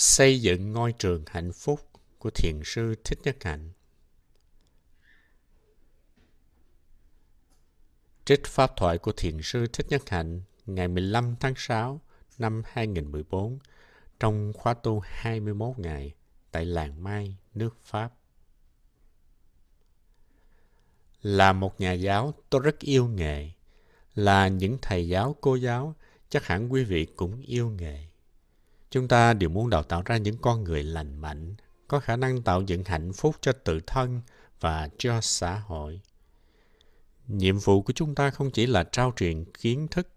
Xây dựng ngôi trường hạnh phúc của Thiền sư Thích Nhất Hạnh Trích pháp thoại của Thiền sư Thích Nhất Hạnh ngày 15 tháng 6 năm 2014 trong khóa tu 21 ngày tại làng Mai, nước Pháp. Là một nhà giáo, tôi rất yêu nghề. Là những thầy giáo, cô giáo, chắc hẳn quý vị cũng yêu nghề. Chúng ta đều muốn đào tạo ra những con người lành mạnh, có khả năng tạo dựng hạnh phúc cho tự thân và cho xã hội. Nhiệm vụ của chúng ta không chỉ là trao truyền kiến thức,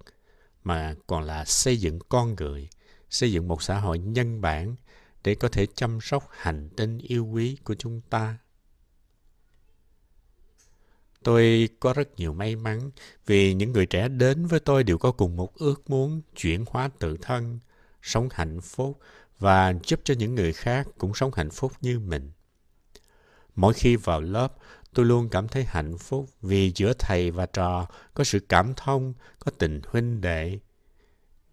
mà còn là xây dựng con người, xây dựng một xã hội nhân bản để có thể chăm sóc hành tinh yêu quý của chúng ta. Tôi có rất nhiều may mắn vì những người trẻ đến với tôi đều có cùng một ước muốn chuyển hóa tự thân, sống hạnh phúc và giúp cho những người khác cũng sống hạnh phúc như mình. Mỗi khi vào lớp, tôi luôn cảm thấy hạnh phúc vì giữa thầy và trò có sự cảm thông, có tình huynh đệ.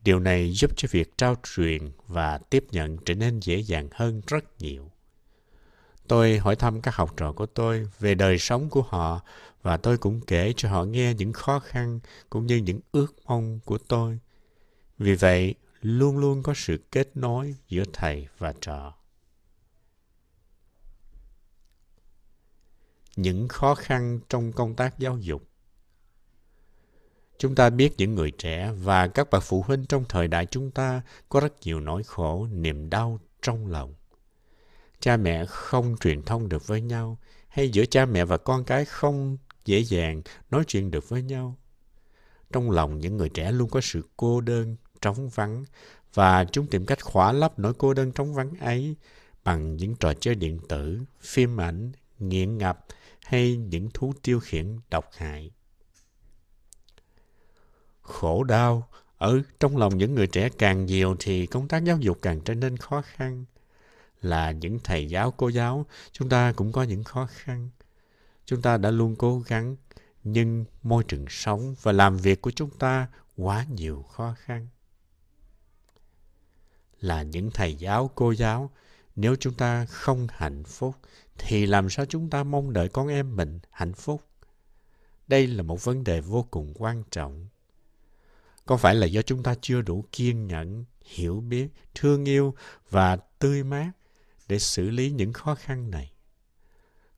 Điều này giúp cho việc trao truyền và tiếp nhận trở nên dễ dàng hơn rất nhiều. Tôi hỏi thăm các học trò của tôi về đời sống của họ và tôi cũng kể cho họ nghe những khó khăn cũng như những ước mong của tôi. Vì vậy, luôn luôn có sự kết nối giữa thầy và trò. Những khó khăn trong công tác giáo dục Chúng ta biết những người trẻ và các bậc phụ huynh trong thời đại chúng ta có rất nhiều nỗi khổ, niềm đau trong lòng. Cha mẹ không truyền thông được với nhau, hay giữa cha mẹ và con cái không dễ dàng nói chuyện được với nhau. Trong lòng những người trẻ luôn có sự cô đơn, trống vắng và chúng tìm cách khỏa lấp nỗi cô đơn trống vắng ấy bằng những trò chơi điện tử, phim ảnh, nghiện ngập hay những thú tiêu khiển độc hại. Khổ đau, ở trong lòng những người trẻ càng nhiều thì công tác giáo dục càng trở nên khó khăn. Là những thầy giáo, cô giáo, chúng ta cũng có những khó khăn. Chúng ta đã luôn cố gắng, nhưng môi trường sống và làm việc của chúng ta quá nhiều khó khăn là những thầy giáo, cô giáo, nếu chúng ta không hạnh phúc, thì làm sao chúng ta mong đợi con em mình hạnh phúc? Đây là một vấn đề vô cùng quan trọng. Có phải là do chúng ta chưa đủ kiên nhẫn, hiểu biết, thương yêu và tươi mát để xử lý những khó khăn này?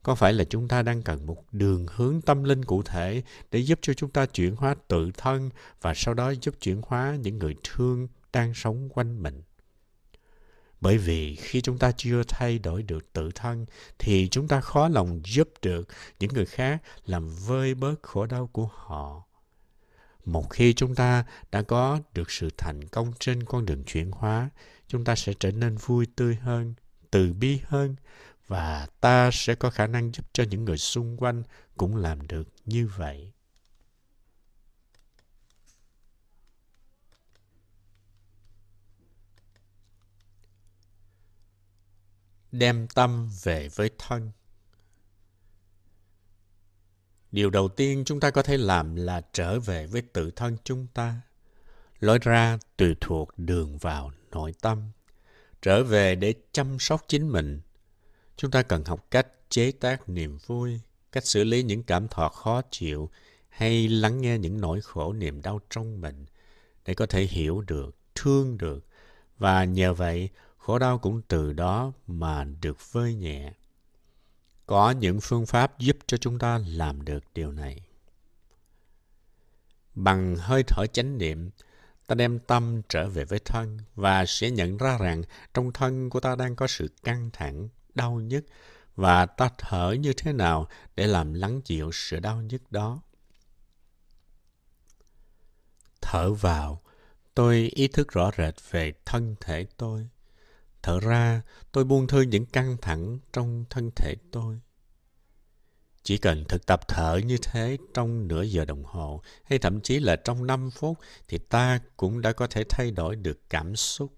Có phải là chúng ta đang cần một đường hướng tâm linh cụ thể để giúp cho chúng ta chuyển hóa tự thân và sau đó giúp chuyển hóa những người thương đang sống quanh mình? Bởi vì khi chúng ta chưa thay đổi được tự thân thì chúng ta khó lòng giúp được những người khác làm vơi bớt khổ đau của họ. Một khi chúng ta đã có được sự thành công trên con đường chuyển hóa, chúng ta sẽ trở nên vui tươi hơn, từ bi hơn và ta sẽ có khả năng giúp cho những người xung quanh cũng làm được như vậy. Đem tâm về với thân. Điều đầu tiên chúng ta có thể làm là trở về với tự thân chúng ta. Lối ra tùy thuộc đường vào nội tâm. Trở về để chăm sóc chính mình. Chúng ta cần học cách chế tác niềm vui, cách xử lý những cảm thọ khó chịu hay lắng nghe những nỗi khổ niềm đau trong mình để có thể hiểu được, thương được. Và nhờ vậy khổ đau cũng từ đó mà được vơi nhẹ. Có những phương pháp giúp cho chúng ta làm được điều này. Bằng hơi thở chánh niệm, ta đem tâm trở về với thân và sẽ nhận ra rằng trong thân của ta đang có sự căng thẳng, đau nhức và ta thở như thế nào để làm lắng dịu sự đau nhức đó. Thở vào, tôi ý thức rõ rệt về thân thể tôi Thở ra, tôi buông thư những căng thẳng trong thân thể tôi. Chỉ cần thực tập thở như thế trong nửa giờ đồng hồ hay thậm chí là trong 5 phút thì ta cũng đã có thể thay đổi được cảm xúc.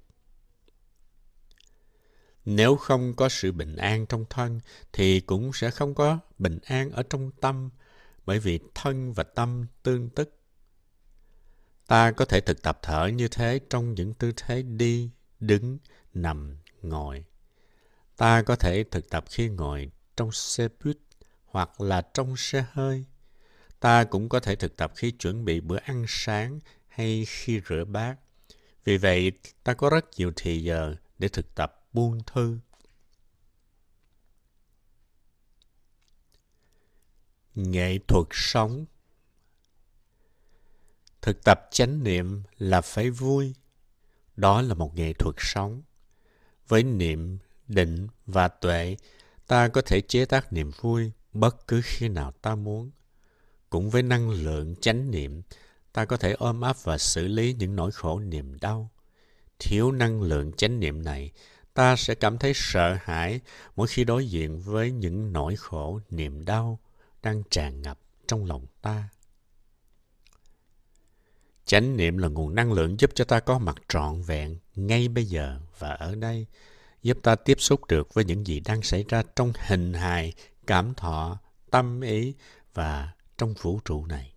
Nếu không có sự bình an trong thân thì cũng sẽ không có bình an ở trong tâm bởi vì thân và tâm tương tức. Ta có thể thực tập thở như thế trong những tư thế đi, nằm, ngồi. Ta có thể thực tập khi ngồi trong xe buýt hoặc là trong xe hơi. Ta cũng có thể thực tập khi chuẩn bị bữa ăn sáng hay khi rửa bát. Vì vậy, ta có rất nhiều thời giờ để thực tập buông thư. Nghệ thuật sống Thực tập chánh niệm là phải vui. Đó là một nghệ thuật sống. Với niệm, định và tuệ, ta có thể chế tác niềm vui bất cứ khi nào ta muốn. Cũng với năng lượng chánh niệm, ta có thể ôm ấp và xử lý những nỗi khổ niềm đau. Thiếu năng lượng chánh niệm này, ta sẽ cảm thấy sợ hãi mỗi khi đối diện với những nỗi khổ niềm đau đang tràn ngập trong lòng ta. Chánh niệm là nguồn năng lượng giúp cho ta có mặt trọn vẹn ngay bây giờ và ở đây, giúp ta tiếp xúc được với những gì đang xảy ra trong hình hài, cảm thọ, tâm ý và trong vũ trụ này.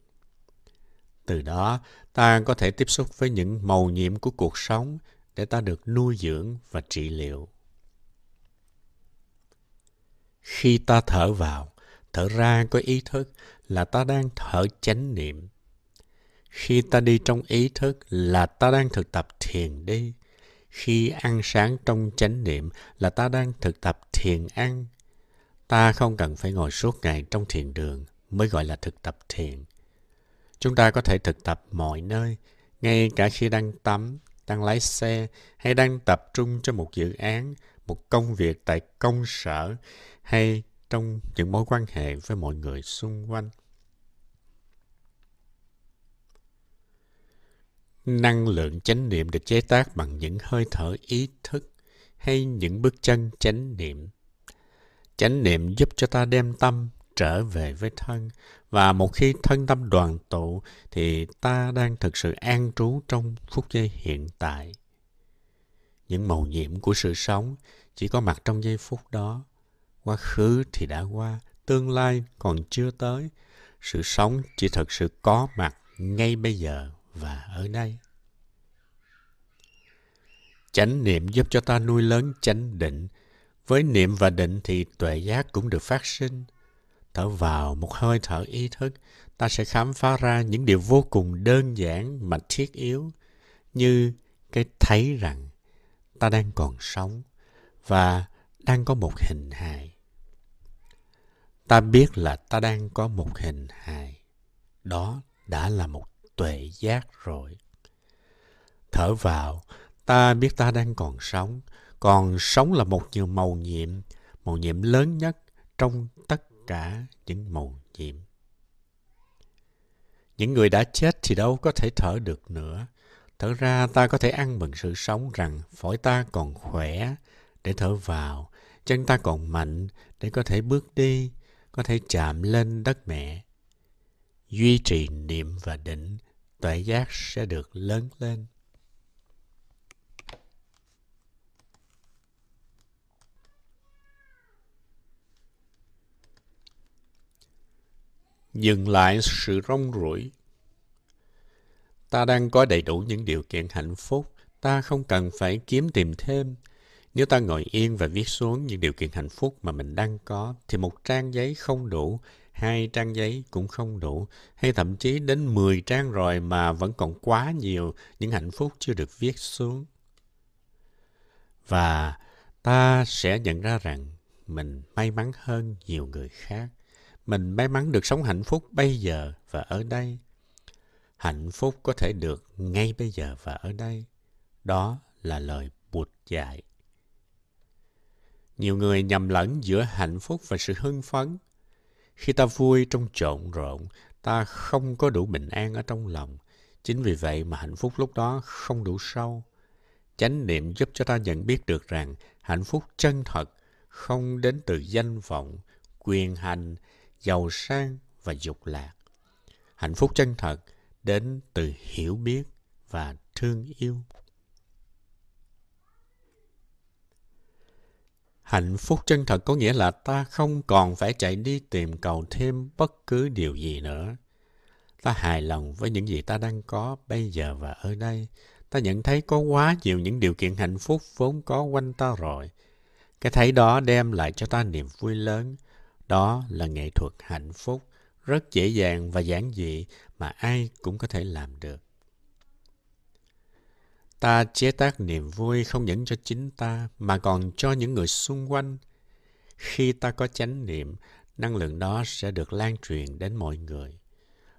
Từ đó, ta có thể tiếp xúc với những màu nhiệm của cuộc sống để ta được nuôi dưỡng và trị liệu. Khi ta thở vào, thở ra có ý thức là ta đang thở chánh niệm. Khi ta đi trong ý thức là ta đang thực tập thiền đi. Khi ăn sáng trong chánh niệm là ta đang thực tập thiền ăn. Ta không cần phải ngồi suốt ngày trong thiền đường mới gọi là thực tập thiền. Chúng ta có thể thực tập mọi nơi, ngay cả khi đang tắm, đang lái xe hay đang tập trung cho một dự án, một công việc tại công sở hay trong những mối quan hệ với mọi người xung quanh. Năng lượng chánh niệm được chế tác bằng những hơi thở ý thức hay những bước chân chánh niệm. Chánh niệm giúp cho ta đem tâm trở về với thân và một khi thân tâm đoàn tụ thì ta đang thực sự an trú trong phút giây hiện tại. Những màu nhiệm của sự sống chỉ có mặt trong giây phút đó. Quá khứ thì đã qua, tương lai còn chưa tới. Sự sống chỉ thực sự có mặt ngay bây giờ và ở đây. Chánh niệm giúp cho ta nuôi lớn chánh định. Với niệm và định thì tuệ giác cũng được phát sinh. Thở vào một hơi thở ý thức, ta sẽ khám phá ra những điều vô cùng đơn giản mà thiết yếu, như cái thấy rằng ta đang còn sống và đang có một hình hài. Ta biết là ta đang có một hình hài. Đó đã là một tuệ giác rồi. Thở vào, ta biết ta đang còn sống. Còn sống là một nhiều màu nhiệm, màu nhiệm lớn nhất trong tất cả những màu nhiệm. Những người đã chết thì đâu có thể thở được nữa. Thở ra ta có thể ăn mừng sự sống rằng phổi ta còn khỏe để thở vào, chân ta còn mạnh để có thể bước đi, có thể chạm lên đất mẹ. Duy trì niệm và định, tuệ giác sẽ được lớn lên. dừng lại sự rong ruổi. Ta đang có đầy đủ những điều kiện hạnh phúc, ta không cần phải kiếm tìm thêm. Nếu ta ngồi yên và viết xuống những điều kiện hạnh phúc mà mình đang có, thì một trang giấy không đủ, hai trang giấy cũng không đủ, hay thậm chí đến 10 trang rồi mà vẫn còn quá nhiều những hạnh phúc chưa được viết xuống. Và ta sẽ nhận ra rằng mình may mắn hơn nhiều người khác mình may mắn được sống hạnh phúc bây giờ và ở đây. Hạnh phúc có thể được ngay bây giờ và ở đây. Đó là lời Bụt dạy. Nhiều người nhầm lẫn giữa hạnh phúc và sự hưng phấn. Khi ta vui trong trộn rộn, ta không có đủ bình an ở trong lòng. Chính vì vậy mà hạnh phúc lúc đó không đủ sâu. Chánh niệm giúp cho ta nhận biết được rằng hạnh phúc chân thật không đến từ danh vọng, quyền hành giàu sang và dục lạc. Hạnh phúc chân thật đến từ hiểu biết và thương yêu. Hạnh phúc chân thật có nghĩa là ta không còn phải chạy đi tìm cầu thêm bất cứ điều gì nữa. Ta hài lòng với những gì ta đang có bây giờ và ở đây. ta nhận thấy có quá nhiều những điều kiện hạnh phúc vốn có quanh ta rồi. Cái thấy đó đem lại cho ta niềm vui lớn. Đó là nghệ thuật hạnh phúc, rất dễ dàng và giản dị mà ai cũng có thể làm được. Ta chế tác niềm vui không những cho chính ta mà còn cho những người xung quanh. Khi ta có chánh niệm, năng lượng đó sẽ được lan truyền đến mọi người.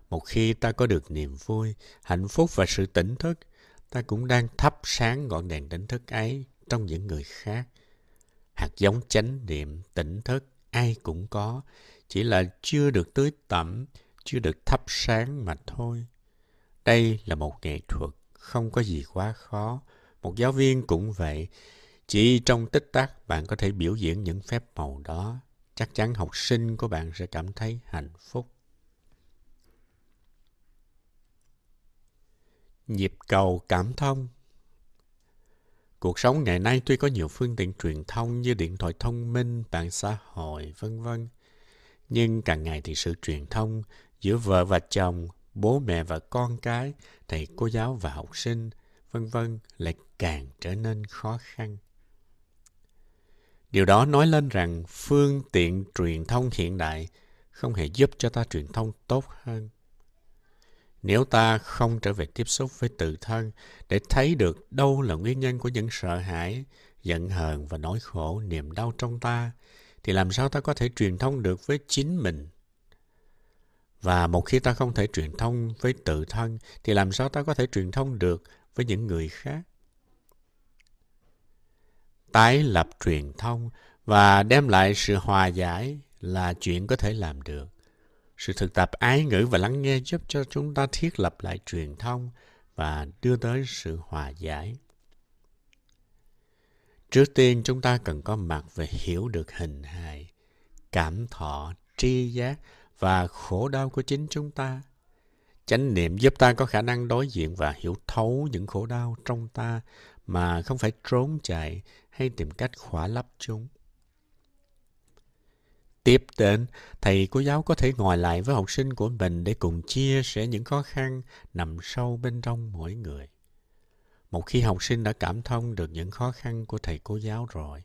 Một khi ta có được niềm vui, hạnh phúc và sự tỉnh thức, ta cũng đang thắp sáng ngọn đèn tỉnh thức ấy trong những người khác. Hạt giống chánh niệm, tỉnh thức, ai cũng có, chỉ là chưa được tưới tẩm, chưa được thắp sáng mà thôi. Đây là một nghệ thuật, không có gì quá khó. Một giáo viên cũng vậy. Chỉ trong tích tắc bạn có thể biểu diễn những phép màu đó. Chắc chắn học sinh của bạn sẽ cảm thấy hạnh phúc. Nhịp cầu cảm thông Cuộc sống ngày nay tuy có nhiều phương tiện truyền thông như điện thoại thông minh, mạng xã hội, vân vân, nhưng càng ngày thì sự truyền thông giữa vợ và chồng, bố mẹ và con cái, thầy cô giáo và học sinh, vân vân lại càng trở nên khó khăn. Điều đó nói lên rằng phương tiện truyền thông hiện đại không hề giúp cho ta truyền thông tốt hơn. Nếu ta không trở về tiếp xúc với tự thân để thấy được đâu là nguyên nhân của những sợ hãi, giận hờn và nỗi khổ, niềm đau trong ta, thì làm sao ta có thể truyền thông được với chính mình? Và một khi ta không thể truyền thông với tự thân, thì làm sao ta có thể truyền thông được với những người khác? Tái lập truyền thông và đem lại sự hòa giải là chuyện có thể làm được. Sự thực tập ái ngữ và lắng nghe giúp cho chúng ta thiết lập lại truyền thông và đưa tới sự hòa giải. Trước tiên chúng ta cần có mặt về hiểu được hình hài, cảm thọ, tri giác và khổ đau của chính chúng ta. Chánh niệm giúp ta có khả năng đối diện và hiểu thấu những khổ đau trong ta mà không phải trốn chạy hay tìm cách khỏa lấp chúng. Tiếp đến, thầy cô giáo có thể ngồi lại với học sinh của mình để cùng chia sẻ những khó khăn nằm sâu bên trong mỗi người. Một khi học sinh đã cảm thông được những khó khăn của thầy cô giáo rồi,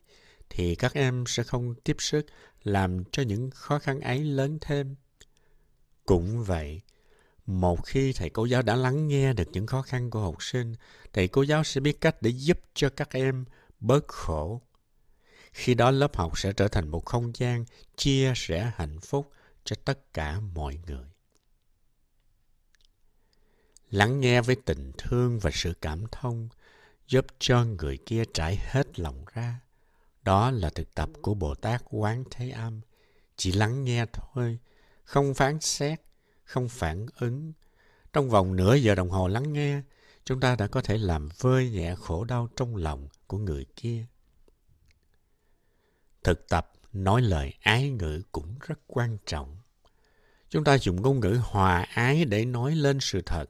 thì các em sẽ không tiếp sức làm cho những khó khăn ấy lớn thêm. Cũng vậy, một khi thầy cô giáo đã lắng nghe được những khó khăn của học sinh, thầy cô giáo sẽ biết cách để giúp cho các em bớt khổ khi đó lớp học sẽ trở thành một không gian chia sẻ hạnh phúc cho tất cả mọi người. Lắng nghe với tình thương và sự cảm thông giúp cho người kia trải hết lòng ra. Đó là thực tập của Bồ Tát Quán Thế Âm. Chỉ lắng nghe thôi, không phán xét, không phản ứng. Trong vòng nửa giờ đồng hồ lắng nghe, chúng ta đã có thể làm vơi nhẹ khổ đau trong lòng của người kia. Thực tập nói lời ái ngữ cũng rất quan trọng. Chúng ta dùng ngôn ngữ hòa ái để nói lên sự thật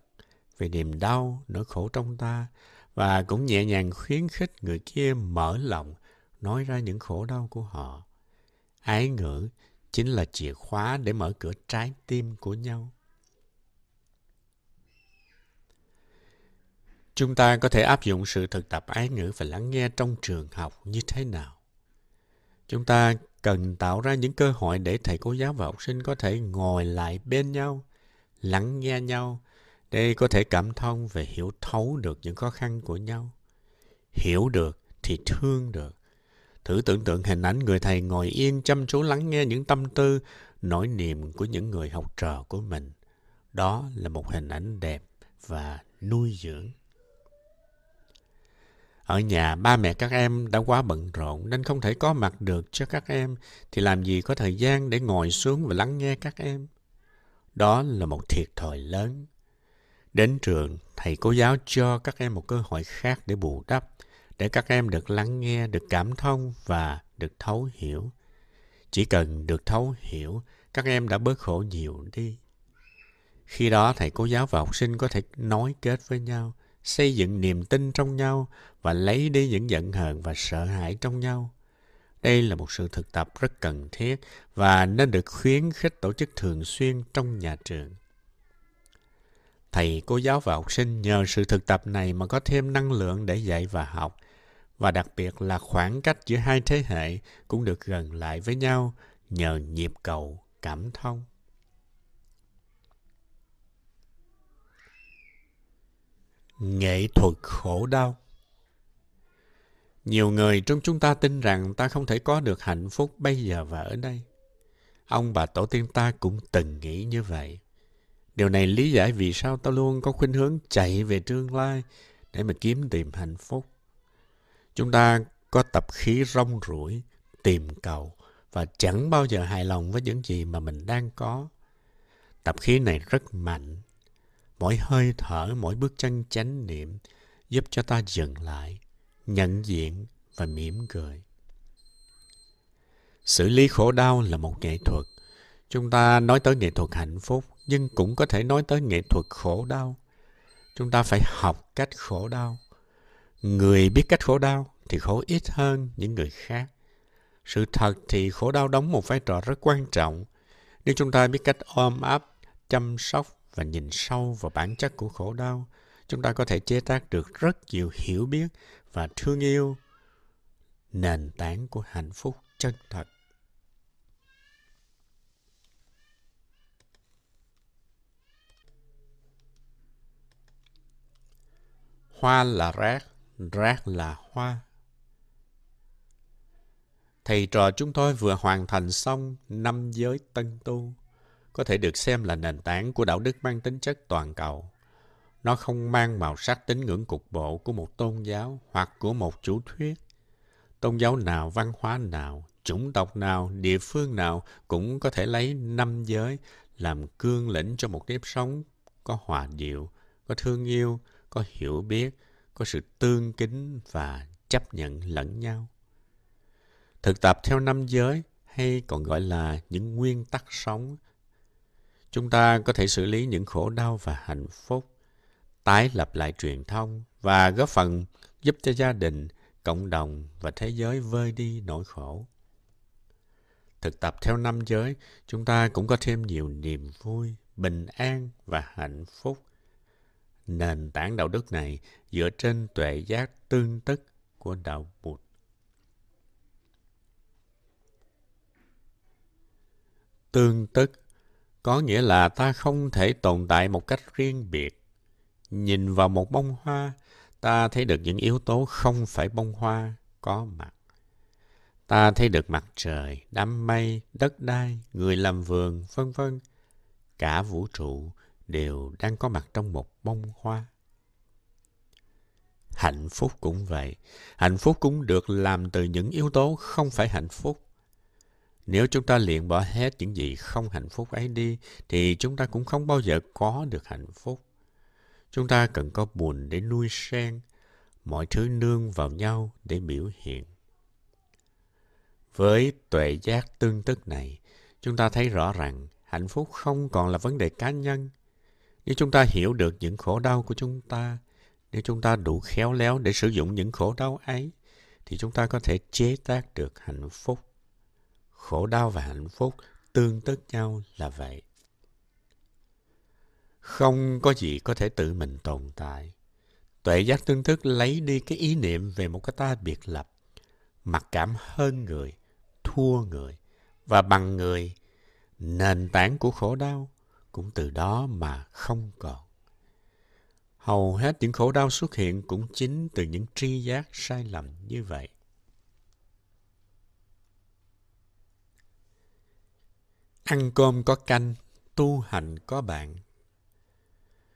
về niềm đau, nỗi khổ trong ta và cũng nhẹ nhàng khuyến khích người kia mở lòng nói ra những khổ đau của họ. Ái ngữ chính là chìa khóa để mở cửa trái tim của nhau. Chúng ta có thể áp dụng sự thực tập ái ngữ và lắng nghe trong trường học như thế nào? Chúng ta cần tạo ra những cơ hội để thầy cô giáo và học sinh có thể ngồi lại bên nhau, lắng nghe nhau, để có thể cảm thông và hiểu thấu được những khó khăn của nhau. Hiểu được thì thương được. Thử tưởng tượng hình ảnh người thầy ngồi yên chăm chú lắng nghe những tâm tư, nỗi niềm của những người học trò của mình. Đó là một hình ảnh đẹp và nuôi dưỡng. Ở nhà, ba mẹ các em đã quá bận rộn nên không thể có mặt được cho các em, thì làm gì có thời gian để ngồi xuống và lắng nghe các em. Đó là một thiệt thòi lớn. Đến trường, thầy cô giáo cho các em một cơ hội khác để bù đắp, để các em được lắng nghe, được cảm thông và được thấu hiểu. Chỉ cần được thấu hiểu, các em đã bớt khổ nhiều đi. Khi đó, thầy cô giáo và học sinh có thể nói kết với nhau, xây dựng niềm tin trong nhau và lấy đi những giận hờn và sợ hãi trong nhau. Đây là một sự thực tập rất cần thiết và nên được khuyến khích tổ chức thường xuyên trong nhà trường. Thầy, cô giáo và học sinh nhờ sự thực tập này mà có thêm năng lượng để dạy và học. Và đặc biệt là khoảng cách giữa hai thế hệ cũng được gần lại với nhau nhờ nhịp cầu cảm thông. Nghệ thuật khổ đau Nhiều người trong chúng ta tin rằng ta không thể có được hạnh phúc bây giờ và ở đây. Ông bà tổ tiên ta cũng từng nghĩ như vậy. Điều này lý giải vì sao ta luôn có khuynh hướng chạy về tương lai để mà kiếm tìm hạnh phúc. Chúng ta có tập khí rong ruổi, tìm cầu và chẳng bao giờ hài lòng với những gì mà mình đang có. Tập khí này rất mạnh. Mỗi hơi thở, mỗi bước chân chánh niệm giúp cho ta dừng lại, nhận diện và mỉm cười. Xử lý khổ đau là một nghệ thuật. Chúng ta nói tới nghệ thuật hạnh phúc, nhưng cũng có thể nói tới nghệ thuật khổ đau. Chúng ta phải học cách khổ đau. Người biết cách khổ đau thì khổ ít hơn những người khác. Sự thật thì khổ đau đóng một vai trò rất quan trọng. Nếu chúng ta biết cách ôm ấp, chăm sóc và nhìn sâu vào bản chất của khổ đau, chúng ta có thể chế tác được rất nhiều hiểu biết và thương yêu nền tảng của hạnh phúc chân thật. Hoa là rác, rác là hoa. Thầy trò chúng tôi vừa hoàn thành xong năm giới tân tu, có thể được xem là nền tảng của đạo đức mang tính chất toàn cầu. Nó không mang màu sắc tín ngưỡng cục bộ của một tôn giáo hoặc của một chủ thuyết. Tôn giáo nào, văn hóa nào, chủng tộc nào, địa phương nào cũng có thể lấy năm giới làm cương lĩnh cho một nếp sống có hòa điệu, có thương yêu, có hiểu biết, có sự tương kính và chấp nhận lẫn nhau. Thực tập theo năm giới hay còn gọi là những nguyên tắc sống, chúng ta có thể xử lý những khổ đau và hạnh phúc, tái lập lại truyền thông và góp phần giúp cho gia đình, cộng đồng và thế giới vơi đi nỗi khổ. Thực tập theo năm giới, chúng ta cũng có thêm nhiều niềm vui, bình an và hạnh phúc Nền tảng đạo đức này dựa trên tuệ giác tương tức của đạo Bụt. Tương tức có nghĩa là ta không thể tồn tại một cách riêng biệt. Nhìn vào một bông hoa, ta thấy được những yếu tố không phải bông hoa có mặt. Ta thấy được mặt trời, đám mây, đất đai, người làm vườn, vân vân. Cả vũ trụ đều đang có mặt trong một bông hoa. Hạnh phúc cũng vậy. Hạnh phúc cũng được làm từ những yếu tố không phải hạnh phúc. Nếu chúng ta liền bỏ hết những gì không hạnh phúc ấy đi, thì chúng ta cũng không bao giờ có được hạnh phúc. Chúng ta cần có buồn để nuôi sen, mọi thứ nương vào nhau để biểu hiện. Với tuệ giác tương tức này, chúng ta thấy rõ rằng hạnh phúc không còn là vấn đề cá nhân, nếu chúng ta hiểu được những khổ đau của chúng ta, nếu chúng ta đủ khéo léo để sử dụng những khổ đau ấy, thì chúng ta có thể chế tác được hạnh phúc. Khổ đau và hạnh phúc tương tức nhau là vậy. Không có gì có thể tự mình tồn tại. Tuệ giác tương thức lấy đi cái ý niệm về một cái ta biệt lập, mặc cảm hơn người, thua người và bằng người, nền tảng của khổ đau cũng từ đó mà không còn. Hầu hết những khổ đau xuất hiện cũng chính từ những tri giác sai lầm như vậy. Ăn cơm có canh, tu hành có bạn.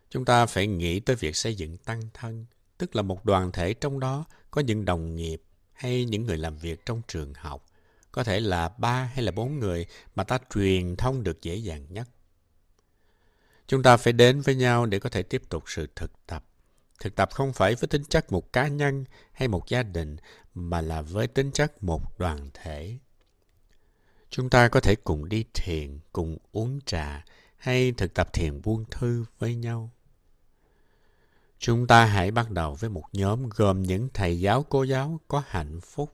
Chúng ta phải nghĩ tới việc xây dựng tăng thân, tức là một đoàn thể trong đó có những đồng nghiệp hay những người làm việc trong trường học, có thể là ba hay là bốn người mà ta truyền thông được dễ dàng nhất. Chúng ta phải đến với nhau để có thể tiếp tục sự thực tập. Thực tập không phải với tính chất một cá nhân hay một gia đình, mà là với tính chất một đoàn thể. Chúng ta có thể cùng đi thiền, cùng uống trà hay thực tập thiền buông thư với nhau. Chúng ta hãy bắt đầu với một nhóm gồm những thầy giáo cô giáo có hạnh phúc.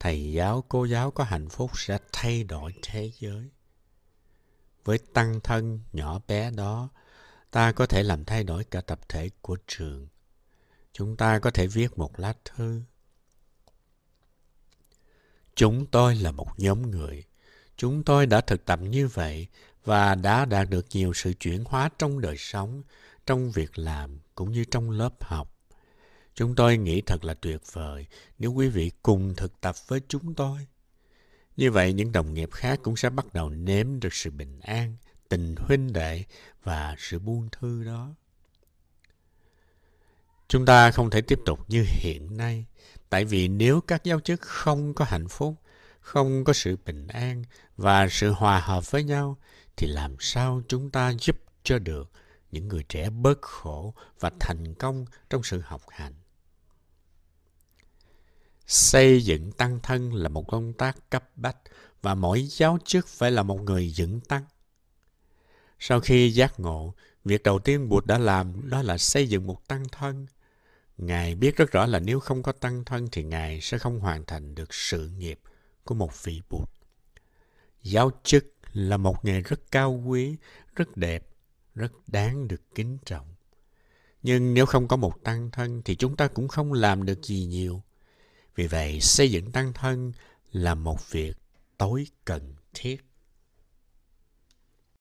Thầy giáo cô giáo có hạnh phúc sẽ thay đổi thế giới với tăng thân nhỏ bé đó ta có thể làm thay đổi cả tập thể của trường. Chúng ta có thể viết một lá thư. Chúng tôi là một nhóm người. Chúng tôi đã thực tập như vậy và đã đạt được nhiều sự chuyển hóa trong đời sống, trong việc làm cũng như trong lớp học. Chúng tôi nghĩ thật là tuyệt vời nếu quý vị cùng thực tập với chúng tôi. Như vậy, những đồng nghiệp khác cũng sẽ bắt đầu nếm được sự bình an, tình huynh đệ và sự buông thư đó. Chúng ta không thể tiếp tục như hiện nay, tại vì nếu các giáo chức không có hạnh phúc, không có sự bình an và sự hòa hợp với nhau, thì làm sao chúng ta giúp cho được những người trẻ bớt khổ và thành công trong sự học hành? Xây dựng tăng thân là một công tác cấp bách và mỗi giáo chức phải là một người dựng tăng. Sau khi giác ngộ, việc đầu tiên Bụt đã làm đó là xây dựng một tăng thân. Ngài biết rất rõ là nếu không có tăng thân thì Ngài sẽ không hoàn thành được sự nghiệp của một vị Bụt. Giáo chức là một nghề rất cao quý, rất đẹp, rất đáng được kính trọng. Nhưng nếu không có một tăng thân thì chúng ta cũng không làm được gì nhiều. Vì vậy, xây dựng tăng thân là một việc tối cần thiết.